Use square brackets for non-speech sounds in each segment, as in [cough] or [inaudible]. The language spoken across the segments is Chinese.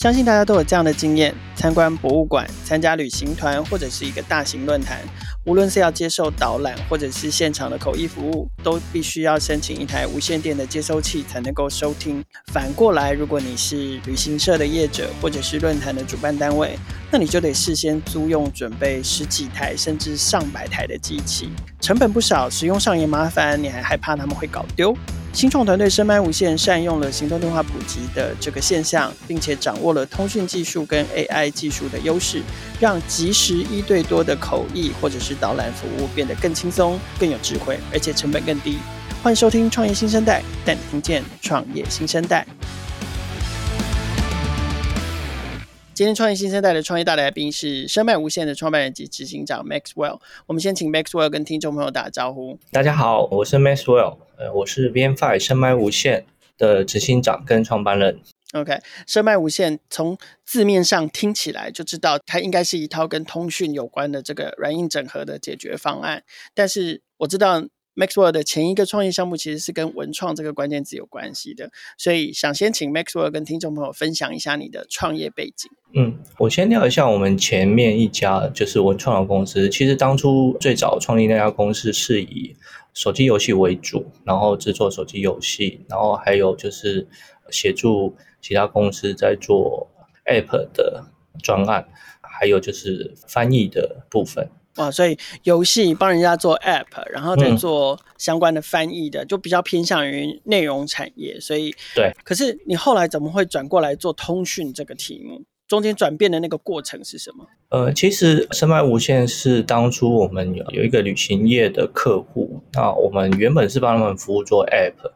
相信大家都有这样的经验：参观博物馆、参加旅行团或者是一个大型论坛，无论是要接受导览或者是现场的口译服务，都必须要申请一台无线电的接收器才能够收听。反过来，如果你是旅行社的业者或者是论坛的主办单位，那你就得事先租用准备十几台甚至上百台的机器，成本不少，使用上也麻烦，你还害怕他们会搞丢。新创团队深麦无线善用了行动电话普及的这个现象，并且掌握了通讯技术跟 AI 技术的优势，让即时一对多的口译或者是导览服务变得更轻松、更有智慧，而且成本更低。欢迎收听创业新生代，带你听见创业新生代。今天创业新生代的创业大来宾是声麦无限的创办人及执行长 Maxwell。我们先请 Maxwell 跟听众朋友打个招呼。大家好，我是 Maxwell，呃，我是 VNFi 声麦无限的执行长跟创办人。OK，声麦无限从字面上听起来就知道它应该是一套跟通讯有关的这个软硬整合的解决方案，但是我知道。Maxwell 的前一个创业项目其实是跟文创这个关键字有关系的，所以想先请 Maxwell 跟听众朋友分享一下你的创业背景。嗯，我先聊一下我们前面一家就是文创的公司。其实当初最早创立那家公司是以手机游戏为主，然后制作手机游戏，然后还有就是协助其他公司在做 App 的专案，还有就是翻译的部分。哇，所以游戏帮人家做 App，然后再做相关的翻译的，嗯、就比较偏向于内容产业。所以对，可是你后来怎么会转过来做通讯这个题目？中间转变的那个过程是什么？呃，其实深麦无线是当初我们有有一个旅行业的客户，那我们原本是帮他们服务做 App，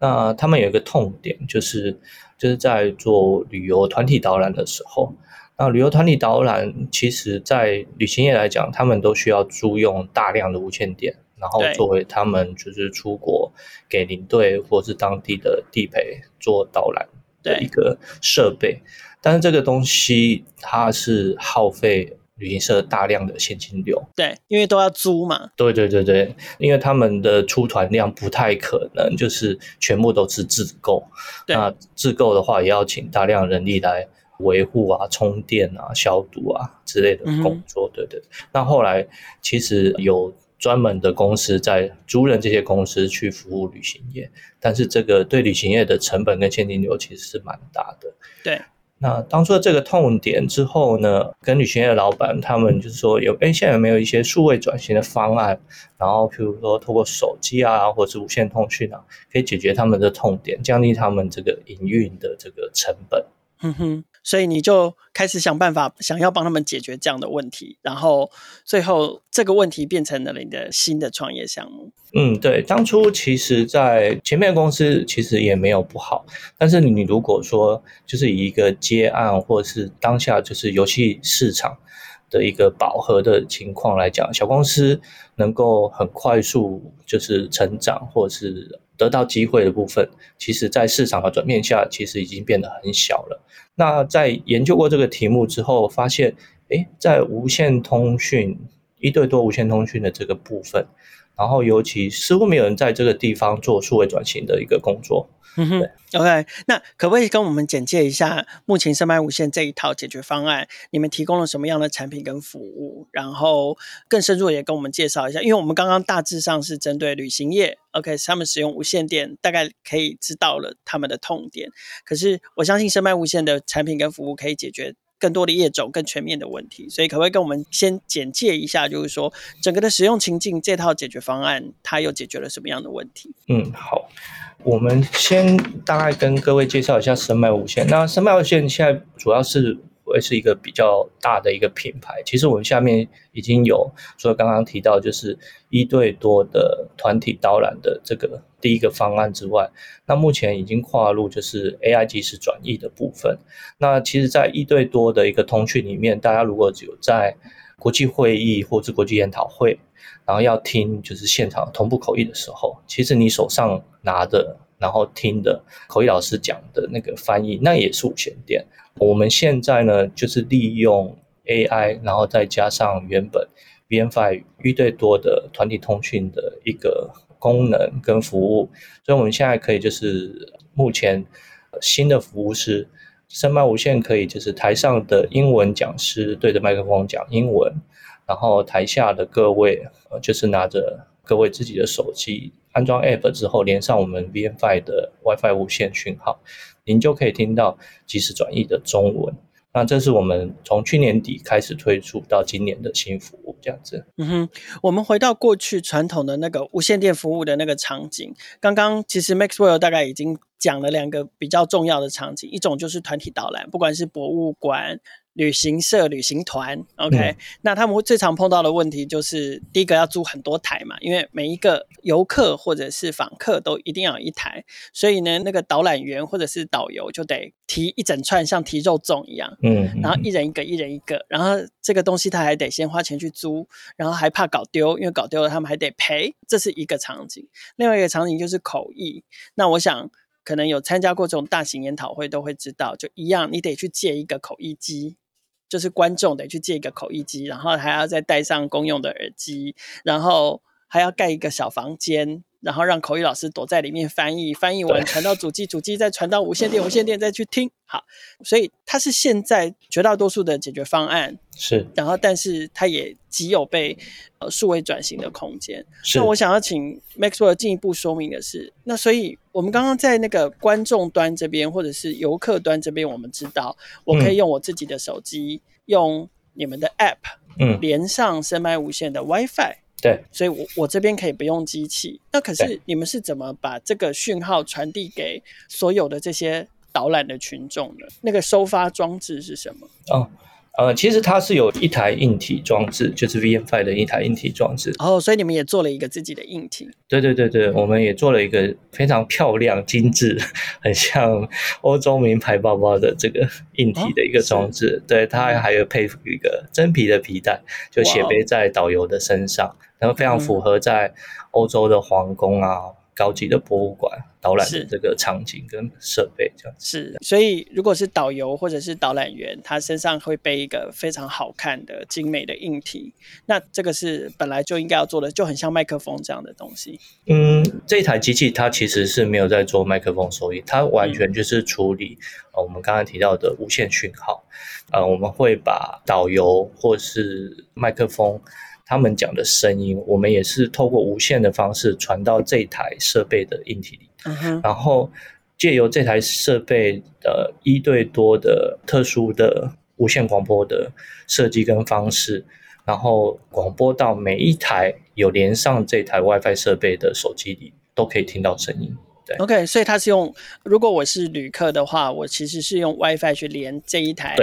那他们有一个痛点，就是就是在做旅游团体导览的时候。那旅游团体导览，其实在旅行业来讲，他们都需要租用大量的无线电，然后作为他们就是出国给领队或是当地的地陪做导览的一个设备。但是这个东西它是耗费旅行社大量的现金流。对，因为都要租嘛。对对对对，因为他们的出团量不太可能就是全部都是自购。那自购的话，也要请大量人力来。维护啊、充电啊、消毒啊之类的工作，嗯、对对。那后来其实有专门的公司在租赁这些公司去服务旅行业，但是这个对旅行业的成本跟现金流其实是蛮大的。对。那当初这个痛点之后呢，跟旅行业的老板他们就是说有，哎，现在有没有一些数位转型的方案？然后譬如说透过手机啊，或者是无线通讯啊，可以解决他们的痛点，降低他们这个营运的这个成本。嗯哼。所以你就开始想办法，想要帮他们解决这样的问题，然后最后这个问题变成了你的新的创业项目。嗯，对，当初其实，在前面公司其实也没有不好，但是你如果说就是以一个接案或者是当下就是游戏市场的一个饱和的情况来讲，小公司能够很快速就是成长或是得到机会的部分，其实在市场的转变下，其实已经变得很小了。那在研究过这个题目之后，发现，诶，在无线通讯一对多无线通讯的这个部分，然后尤其似乎没有人在这个地方做数位转型的一个工作。嗯哼，OK，那可不可以跟我们简介一下目前深麦无线这一套解决方案？你们提供了什么样的产品跟服务？然后更深入也跟我们介绍一下，因为我们刚刚大致上是针对旅行业，OK，他们使用无线电，大概可以知道了他们的痛点。可是我相信深麦无线的产品跟服务可以解决更多的业种、更全面的问题。所以可不可以跟我们先简介一下，就是说整个的使用情境，这套解决方案它又解决了什么样的问题？嗯，好。我们先大概跟各位介绍一下声麦无线。那声麦无线现在主要是会是一个比较大的一个品牌。其实我们下面已经有，除了刚刚提到就是一对多的团体导览的这个第一个方案之外，那目前已经跨入就是 AI 即时转译的部分。那其实，在一对多的一个通讯里面，大家如果只有在国际会议或是国际研讨会，然后要听就是现场同步口译的时候，其实你手上拿的，然后听的口译老师讲的那个翻译，那也是无线电。我们现在呢，就是利用 AI，然后再加上原本 VNFi 一对多的团体通讯的一个功能跟服务，所以我们现在可以就是目前新的服务是声麦无线可以就是台上的英文讲师对着麦克风讲英文，然后台下的各位就是拿着各位自己的手机安装 App 之后连上我们 VM5 的 WiFi 无线讯号，您就可以听到即时转译的中文。那这是我们从去年底开始推出到今年的新服务，这样子。嗯哼，我们回到过去传统的那个无线电服务的那个场景，刚刚其实 Maxwell 大概已经讲了两个比较重要的场景，一种就是团体导览，不管是博物馆。旅行社、旅行团，OK，嗯，那他们最常碰到的问题就是，第一个要租很多台嘛，因为每一个游客或者是访客都一定要有一台，所以呢，那个导览员或者是导游就得提一整串，像提肉粽一样，嗯，然后一人一个，一人一个，然后这个东西他还得先花钱去租，然后还怕搞丢，因为搞丢了他们还得赔，这是一个场景。另外一个场景就是口译，那我想可能有参加过这种大型研讨会都会知道，就一样，你得去借一个口译机。就是观众得去借一个口译机，然后还要再带上公用的耳机，然后还要盖一个小房间，然后让口语老师躲在里面翻译，翻译完传到主机，主机再传到无线电，无线电再去听。好，所以它是现在绝大多数的解决方案是，然后但是它也极有被呃数位转型的空间。那我想要请 Maxwell 进一步说明的是，那所以我们刚刚在那个观众端这边或者是游客端这边，我们知道我可以用我自己的手机，嗯、用你们的 App，嗯，连上深麦无线的 WiFi。对，所以我，我我这边可以不用机器。那可是你们是怎么把这个讯号传递给所有的这些导览的群众的？那个收发装置是什么？哦。呃，其实它是有一台硬体装置，就是 VM5 的一台硬体装置。哦，所以你们也做了一个自己的硬体。对对对对，我们也做了一个非常漂亮、精致，[laughs] 很像欧洲名牌包包的这个硬体的一个装置。哦、对，它还还有配一个真皮的皮带，就斜背在导游的身上，然后非常符合在欧洲的皇宫啊。高级的博物馆导览的这个场景跟设备这样子是，所以如果是导游或者是导览员，他身上会背一个非常好看的精美的硬体，那这个是本来就应该要做的，就很像麦克风这样的东西。嗯，这台机器它其实是没有在做麦克风收音，它完全就是处理、嗯呃、我们刚刚提到的无线讯号。呃，我们会把导游或是麦克风。他们讲的声音，我们也是透过无线的方式传到这台设备的硬体里，uh -huh. 然后借由这台设备的一对多的特殊的无线广播的设计跟方式，然后广播到每一台有连上这台 WiFi 设备的手机里，都可以听到声音。对，OK，所以它是用，如果我是旅客的话，我其实是用 WiFi 去连这一台。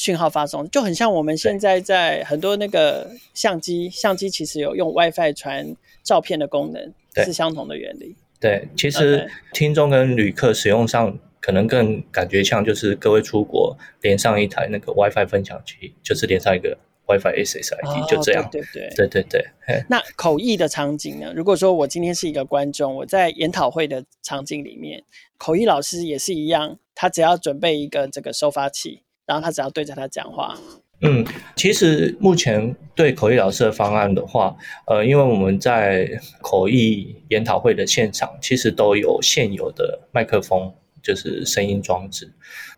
对。讯号发送就很像我们现在在很多那个相机，相机其实有用 WiFi 传照片的功能，是相同的原理。对，其实听众跟旅客使用上可能更感觉像，就是各位出国连上一台那个 WiFi 分享机，就是连上一个 WiFi SSID，就这样。对对对对对。那口译的场景呢？如果说我今天是一个观众，我在研讨会的场景里面，口译老师也是一样，他只要准备一个这个收发器。然后他只要对着他讲话。嗯，其实目前对口译老师的方案的话，呃，因为我们在口译研讨会的现场，其实都有现有的麦克风，就是声音装置。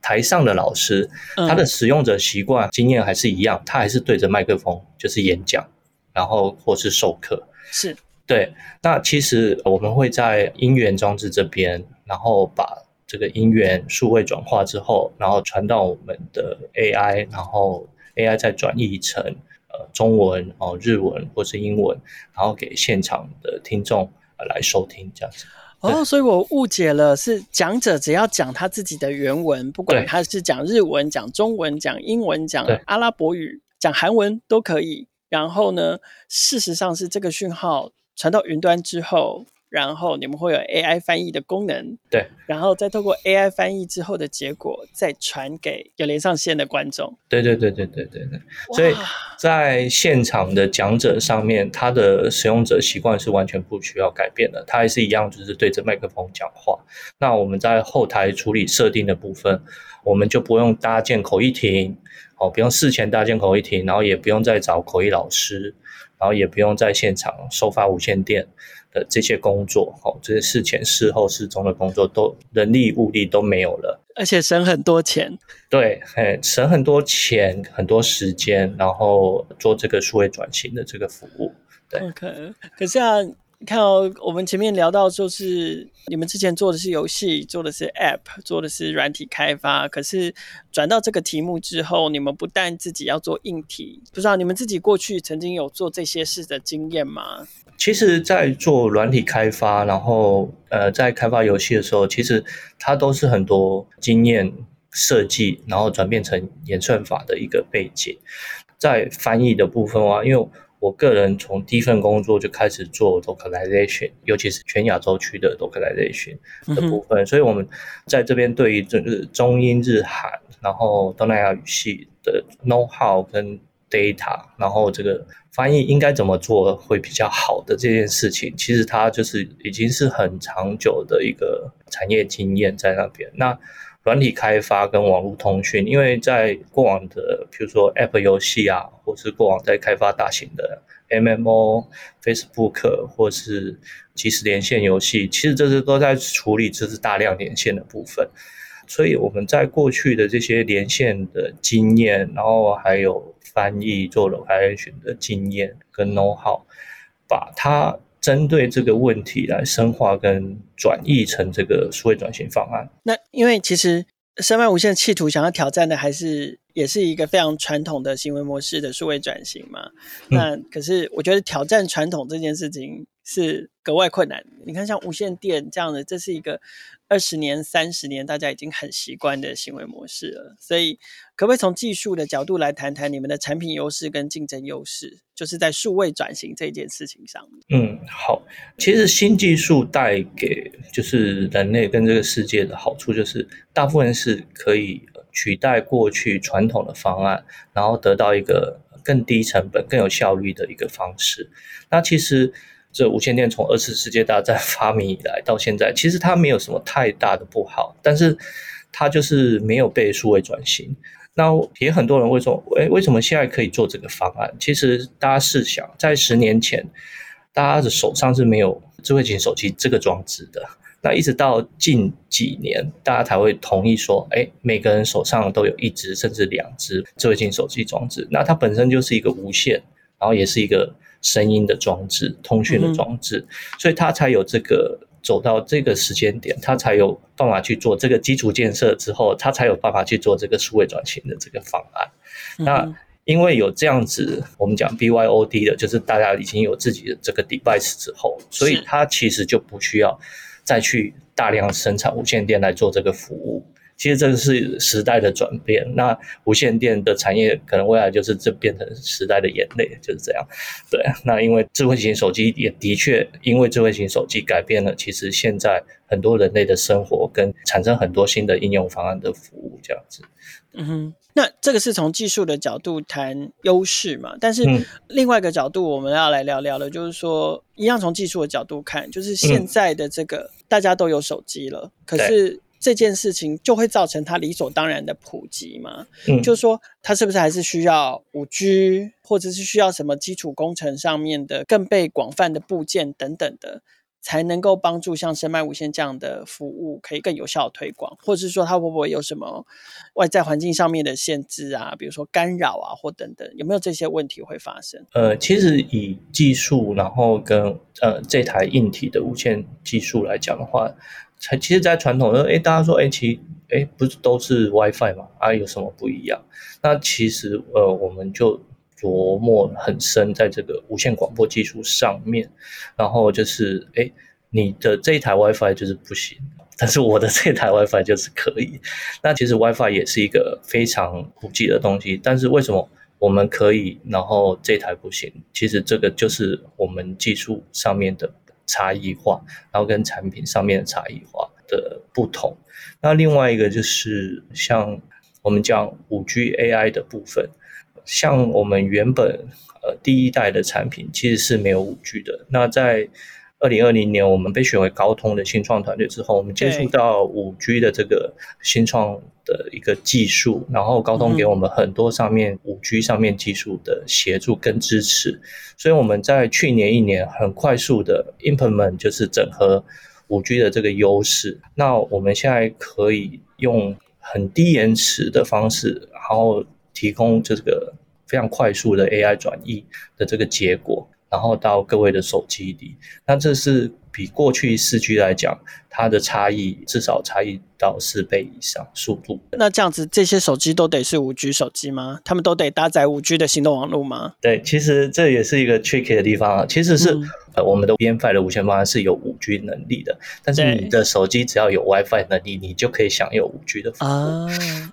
台上的老师，他的使用者习惯经验还是一样，他还是对着麦克风，就是演讲，然后或是授课。是，对。那其实我们会在音源装置这边，然后把。这个音源数位转化之后，然后传到我们的 AI，然后 AI 再转译成呃中文哦、日文或是英文，然后给现场的听众来收听这样子。哦，所以我误解了，是讲者只要讲他自己的原文，不管他是讲日文、讲中文、讲英文、讲阿拉伯语、讲韩文都可以。然后呢，事实上是这个讯号传到云端之后。然后你们会有 AI 翻译的功能，对，然后再透过 AI 翻译之后的结果，再传给有连上线的观众。对对对对对对对。所以在现场的讲者上面，他的使用者习惯是完全不需要改变的，他还是一样，就是对着麦克风讲话。那我们在后台处理设定的部分，我们就不用搭建口译亭，哦，不用事前搭建口译亭，然后也不用再找口译老师，然后也不用在现场收发无线电。的这些工作，哦，这些事前、事后、事中的工作，都人力物力都没有了。而且省很多钱。对，很，省很多钱，很多时间，然后做这个数位转型的这个服务。对，OK。可是啊。看哦，我们前面聊到，就是你们之前做的是游戏，做的是 App，做的是软体开发。可是转到这个题目之后，你们不但自己要做硬体，不知道你们自己过去曾经有做这些事的经验吗？其实，在做软体开发，然后呃，在开发游戏的时候，其实它都是很多经验设计，然后转变成演算法的一个背景。在翻译的部分啊，因为我个人从第一份工作就开始做 localization，尤其是全亚洲区的 localization 的部分，嗯、所以我们在这边对于这个中英日韩，然后东南亚语系的 know how 跟 data，然后这个翻译应该怎么做会比较好的这件事情，其实它就是已经是很长久的一个产业经验在那边。那软体开发跟网络通讯，因为在过往的，比如说 App 游戏啊，或是过往在开发大型的 MMO、Facebook 或是即时连线游戏，其实这些都在处理这是大量连线的部分。所以我们在过去的这些连线的经验，然后还有翻译做 localization 的经验跟 know how，把它。针对这个问题来深化跟转译成这个数位转型方案。那因为其实声麦无限企图想要挑战的还是也是一个非常传统的行为模式的数位转型嘛。嗯、那可是我觉得挑战传统这件事情是格外困难。你看像无线电这样的，这是一个二十年、三十年大家已经很习惯的行为模式了。所以可不可以从技术的角度来谈谈你们的产品优势跟竞争优势？就是在数位转型这件事情上。嗯，好，其实新技术带给就是人类跟这个世界的好处，就是大部分是可以取代过去传统的方案，然后得到一个更低成本、更有效率的一个方式。那其实这无线电从二次世界大战 [laughs] 发明以来到现在，其实它没有什么太大的不好，但是它就是没有被数位转型。那也很多人会说，诶，为什么现在可以做这个方案？其实大家试想，在十年前，大家的手上是没有智慧型手机这个装置的。那一直到近几年，大家才会同意说，诶，每个人手上都有一只甚至两只智慧型手机装置。那它本身就是一个无线，然后也是一个声音的装置、通讯的装置，嗯、所以它才有这个。走到这个时间点，他才有办法去做这个基础建设之后，他才有办法去做这个数位转型的这个方案。那因为有这样子，我们讲 BYOD 的，就是大家已经有自己的这个 device 之后，所以它其实就不需要再去大量生产无线电来做这个服务。其实这个是时代的转变，那无线电的产业可能未来就是这变成时代的眼泪，就是这样。对，那因为智慧型手机也的确因为智慧型手机改变了，其实现在很多人类的生活跟产生很多新的应用方案的服务这样子。嗯哼，那这个是从技术的角度谈优势嘛？但是另外一个角度我们要来聊聊的，就是说一样从技术的角度看，就是现在的这个大家都有手机了，可是。这件事情就会造成它理所当然的普及嘛？嗯，就是说它是不是还是需要五 G，或者是需要什么基础工程上面的更被广泛的部件等等的，才能够帮助像深麦无线这样的服务可以更有效的推广，或者是说它会不会有什么外在环境上面的限制啊？比如说干扰啊，或等等，有没有这些问题会发生？呃，其实以技术，然后跟呃这台硬体的无线技术来讲的话。才其实，在传统的，哎，大家说，哎，其，哎，不是都是 WiFi 吗？啊，有什么不一样？那其实，呃，我们就琢磨很深，在这个无线广播技术上面，然后就是，哎，你的这一台 WiFi 就是不行，但是我的这台 WiFi 就是可以。那其实 WiFi 也是一个非常普及的东西，但是为什么我们可以，然后这台不行？其实这个就是我们技术上面的。差异化，然后跟产品上面的差异化的不同。那另外一个就是像我们讲五 G AI 的部分，像我们原本呃第一代的产品其实是没有五 G 的。那在二零二零年，我们被选为高通的新创团队之后，我们接触到五 G 的这个新创的一个技术，然后高通给我们很多上面五 G 上面技术的协助跟支持，所以我们在去年一年很快速的 implement 就是整合五 G 的这个优势。那我们现在可以用很低延迟的方式，然后提供这个非常快速的 AI 转译的这个结果，然后到各位的手机里。那这是比过去四 G 来讲，它的差异至少差异到四倍以上速度。那这样子，这些手机都得是五 G 手机吗？他们都得搭载五 G 的行动网络吗？对，其实这也是一个 tricky 的地方啊。其实是、嗯、呃，我们的 WiFi 的无线方案是有五 G 能力的，但是你的手机只要有 WiFi 能力，你就可以享有五 G 的服务。啊，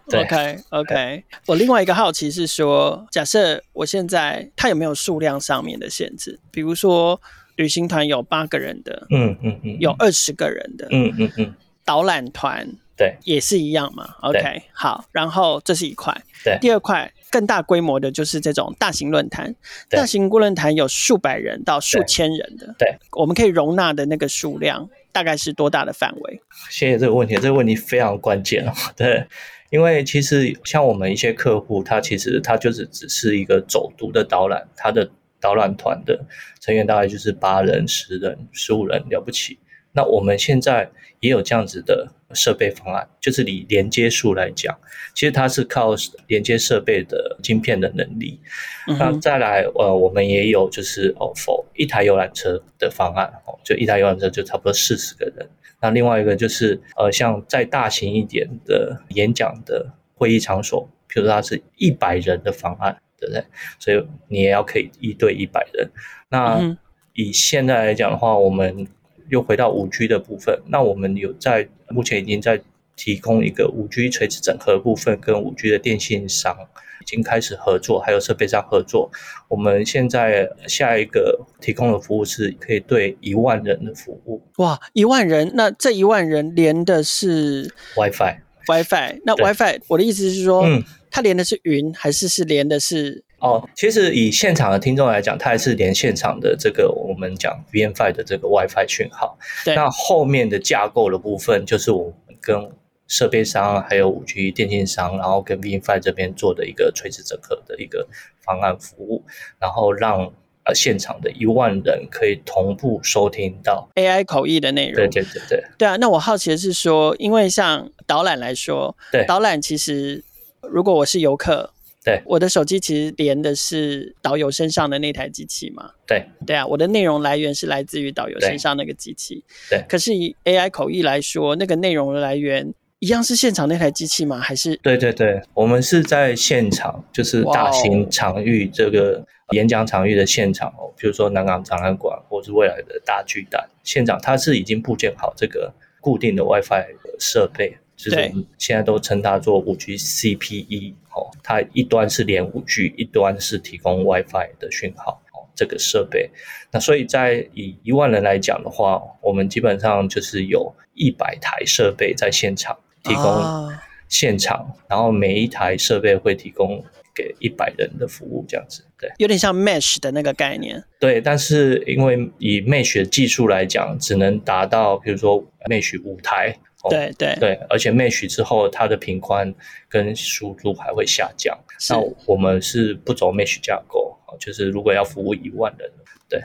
对，OK [laughs] OK。我另外一个好奇是说，假设我现在它有没有数量上面的限制？比如说旅行团有八个人的，嗯嗯嗯，有二十个人的，嗯嗯嗯，导览团。对，也是一样嘛。OK，好，然后这是一块。对，第二块更大规模的就是这种大型论坛。大型论坛有数百人到数千人的。对，我们可以容纳的那个数量大概是多大的范围？谢谢这个问题，这个问题非常关键哦。[laughs] 对，因为其实像我们一些客户，他其实他就是只是一个走读的导览，他的导览团的成员大概就是八人、十人、十五人了不起。那我们现在也有这样子的设备方案，就是以连接数来讲，其实它是靠连接设备的晶片的能力。嗯、那再来，呃，我们也有就是哦，for 一台游览车的方案，哦，就一台游览车就差不多四十个人。那另外一个就是呃，像再大型一点的演讲的会议场所，比如说它是一百人的方案，对不对？所以你也要可以一对一百人。那以现在来讲的话，我们又回到五 G 的部分，那我们有在目前已经在提供一个五 G 垂直整合的部分，跟五 G 的电信商已经开始合作，还有设备商合作。我们现在下一个提供的服务是可以对一万人的服务。哇，一万人，那这一万人连的是 WiFi，WiFi，那 WiFi，我的意思是说，嗯，它连的是云，还是是连的是？哦，其实以现场的听众来讲，它还是连现场的这个我们讲 VNFi 的这个 WiFi 讯号。对。那后面的架构的部分，就是我们跟设备商还有五 G 电信商，然后跟 VNFi 这边做的一个垂直整合的一个方案服务，然后让呃现场的一万人可以同步收听到 AI 口译的内容。对对对对。对啊，那我好奇的是说，因为像导览来说，对导览其实如果我是游客。对，我的手机其实连的是导游身上的那台机器嘛。对，对啊，我的内容来源是来自于导游身上那个机器。对，可是以 AI 口译来说，那个内容的来源一样是现场那台机器吗？还是？对对对，我们是在现场，就是大型场域这个演讲场域的现场哦，比如说南港展览馆，或是未来的大巨蛋现场，它是已经布建好这个固定的 WiFi 设备。就是我们现在都称它做五 G CPE 哦，它一端是连五 G，一端是提供 WiFi 的讯号哦，这个设备。那所以在以一万人来讲的话，我们基本上就是有一百台设备在现场提供现场，啊、然后每一台设备会提供给一百人的服务，这样子。对，有点像 Mesh 的那个概念。对，但是因为以 Mesh 的技术来讲，只能达到比如说 Mesh 五台。对对对，而且 Mesh 之后，它的频宽跟速度还会下降。那我们是不走 Mesh 架构，就是如果要服务一万人，对。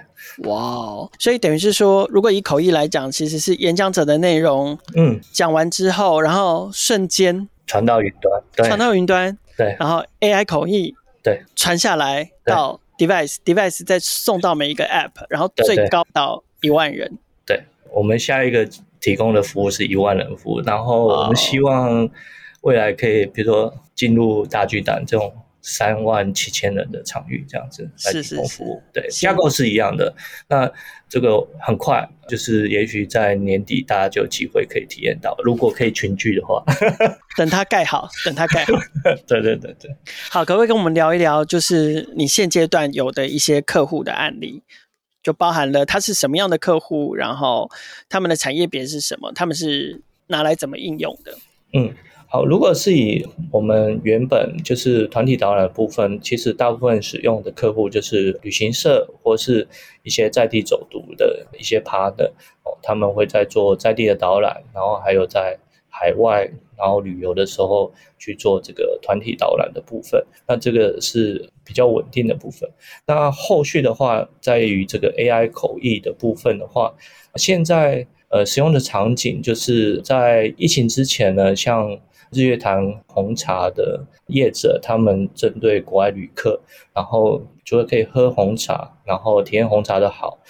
哇哦，所以等于是说，如果以口译来讲，其实是演讲者的内容，嗯，讲完之后，然后瞬间传到云端，对，传到云端，对，然后 AI 口译，对，传下来到 device，device 再送到每一个 App，然后最高到一万人。对，我们下一个。提供的服务是一万人服务，然后我们希望未来可以，比如说进入大巨蛋这种三万七千人的场域，这样子来提供服务。是是是对，架构是一样的。那这个很快，就是也许在年底大家就有机会可以体验到，如果可以群聚的话 [laughs] [laughs] 等它盖好，等它盖好。对对对对。好，可不可以跟我们聊一聊，就是你现阶段有的一些客户的案例？就包含了他是什么样的客户，然后他们的产业别是什么，他们是拿来怎么应用的？嗯，好，如果是以我们原本就是团体导览部分，其实大部分使用的客户就是旅行社或是一些在地走读的一些 partner 哦，他们会在做在地的导览，然后还有在海外。然后旅游的时候去做这个团体导览的部分，那这个是比较稳定的部分。那后续的话，在于这个 AI 口译的部分的话，现在呃使用的场景就是在疫情之前呢，像日月潭红茶的业者，他们针对国外旅客，然后除了可以喝红茶，然后体验红茶的好，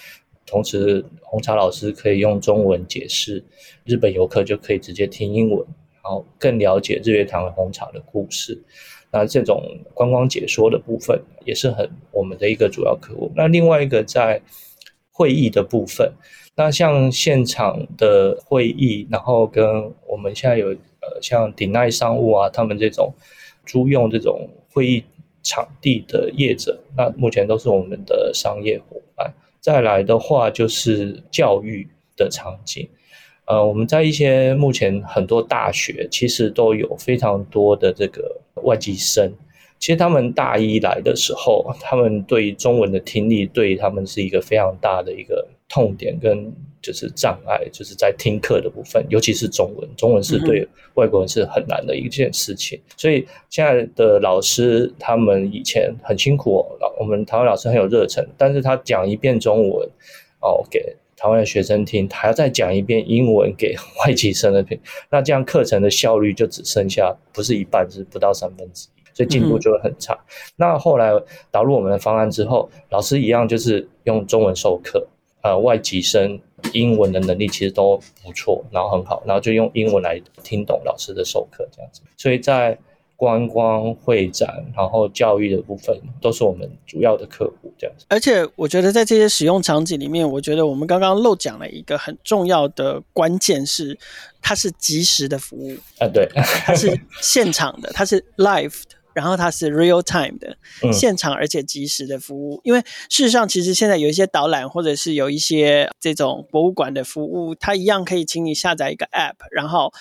同时红茶老师可以用中文解释，日本游客就可以直接听英文，然后更了解日月潭红茶的故事。那这种观光解说的部分也是很我们的一个主要客户。那另外一个在会议的部分，那像现场的会议，然后跟我们现在有呃像鼎奈商务啊，他们这种租用这种会议场地的业者，那目前都是我们的商业伙。再来的话就是教育的场景。呃，我们在一些目前很多大学，其实都有非常多的这个外籍生。其实他们大一来的时候，他们对中文的听力，对他们是一个非常大的一个痛点跟就是障碍，就是在听课的部分，尤其是中文，中文是对外国人是很难的一件事情。嗯、所以现在的老师，他们以前很辛苦哦，我们台湾老师很有热忱，但是他讲一遍中文哦给。台湾的学生听，还要再讲一遍英文给外籍生的听，那这样课程的效率就只剩下不是一半，是不到三分之一，所以进度就会很差。嗯、那后来导入我们的方案之后，老师一样就是用中文授课，呃，外籍生英文的能力其实都不错，然后很好，然后就用英文来听懂老师的授课这样子，所以在。观光会展，然后教育的部分都是我们主要的客户，这样子。而且我觉得在这些使用场景里面，我觉得我们刚刚漏讲了一个很重要的关键是，它是即时的服务啊，对，它是现场的，它是 live 的，然后它是 real time 的，现场而且及时的服务。嗯、因为事实上，其实现在有一些导览或者是有一些这种博物馆的服务，它一样可以请你下载一个 app，然后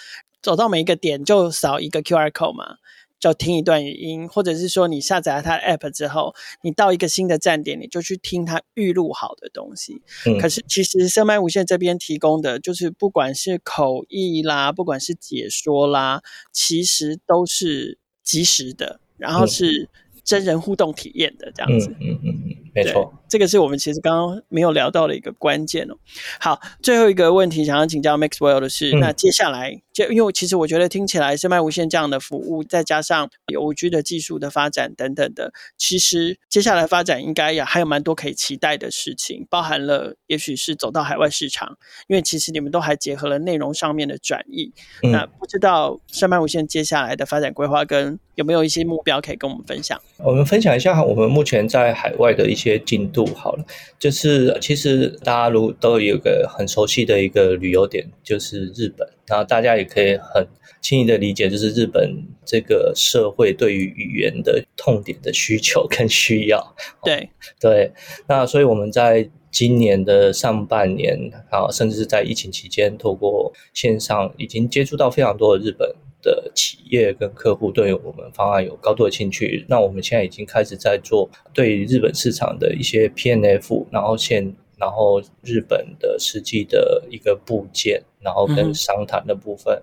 走到每一个点就扫一个 QR code 嘛。就听一段语音，或者是说你下载了它的 app 之后，你到一个新的站点，你就去听它预录好的东西。嗯、可是其实声麦无线这边提供的，就是不管是口译啦，不管是解说啦，其实都是及时的，然后是真人互动体验的这样子。嗯嗯嗯嗯，没错。这个是我们其实刚刚没有聊到的一个关键哦。好，最后一个问题想要请教 Maxwell 的是，嗯、那接下来就因为其实我觉得听起来声麦无线这样的服务，再加上有五 G 的技术的发展等等的，其实接下来发展应该也还有蛮多可以期待的事情，包含了也许是走到海外市场，因为其实你们都还结合了内容上面的转译。嗯、那不知道声麦无线接下来的发展规划跟有没有一些目标可以跟我们分享？我们分享一下我们目前在海外的一些进度。好了，就是其实大家如都有个很熟悉的一个旅游点，就是日本。然后大家也可以很轻易的理解，就是日本这个社会对于语言的痛点的需求跟需要。[laughs] 对对，那所以我们在今年的上半年，啊，甚至是在疫情期间，透过线上已经接触到非常多的日本。的企业跟客户对我们方案有高度的兴趣，那我们现在已经开始在做对日本市场的一些 PNF，然后现然后日本的实际的一个部件，然后跟商谈的部分。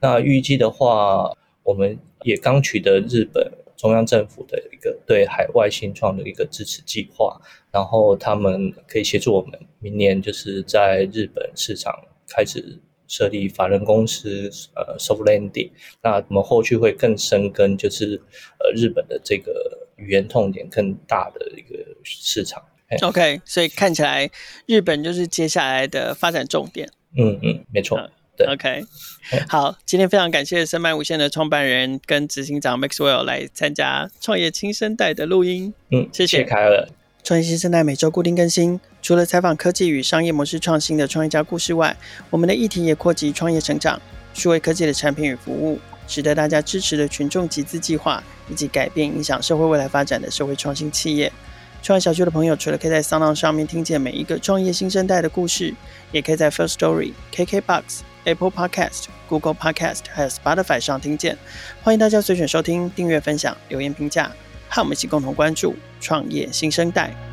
那预计的话，我们也刚取得日本中央政府的一个对海外新创的一个支持计划，然后他们可以协助我们明年就是在日本市场开始。设立法人公司，呃，soft landing，那我们后续会更深耕，就是呃日本的这个语言痛点更大的一个市场。OK，所以看起来日本就是接下来的发展重点。嗯嗯，没错。嗯、对，OK，好，今天非常感谢深麦无限的创办人跟执行长 Maxwell 来参加创业新生代的录音。嗯，谢谢凯尔。创业新生代每周固定更新，除了采访科技与商业模式创新的创业家故事外，我们的议题也扩及创业成长、数位科技的产品与服务，值得大家支持的群众集资计划，以及改变影响社会未来发展的社会创新企业。创业小聚的朋友，除了可以在 SoundOn 上面听见每一个创业新生代的故事，也可以在 First Story、KKBox、Apple Podcast、Google Podcast 还有 Spotify 上听见。欢迎大家随选收听、订阅、分享、留言、评价。和我们一起共同关注创业新生代。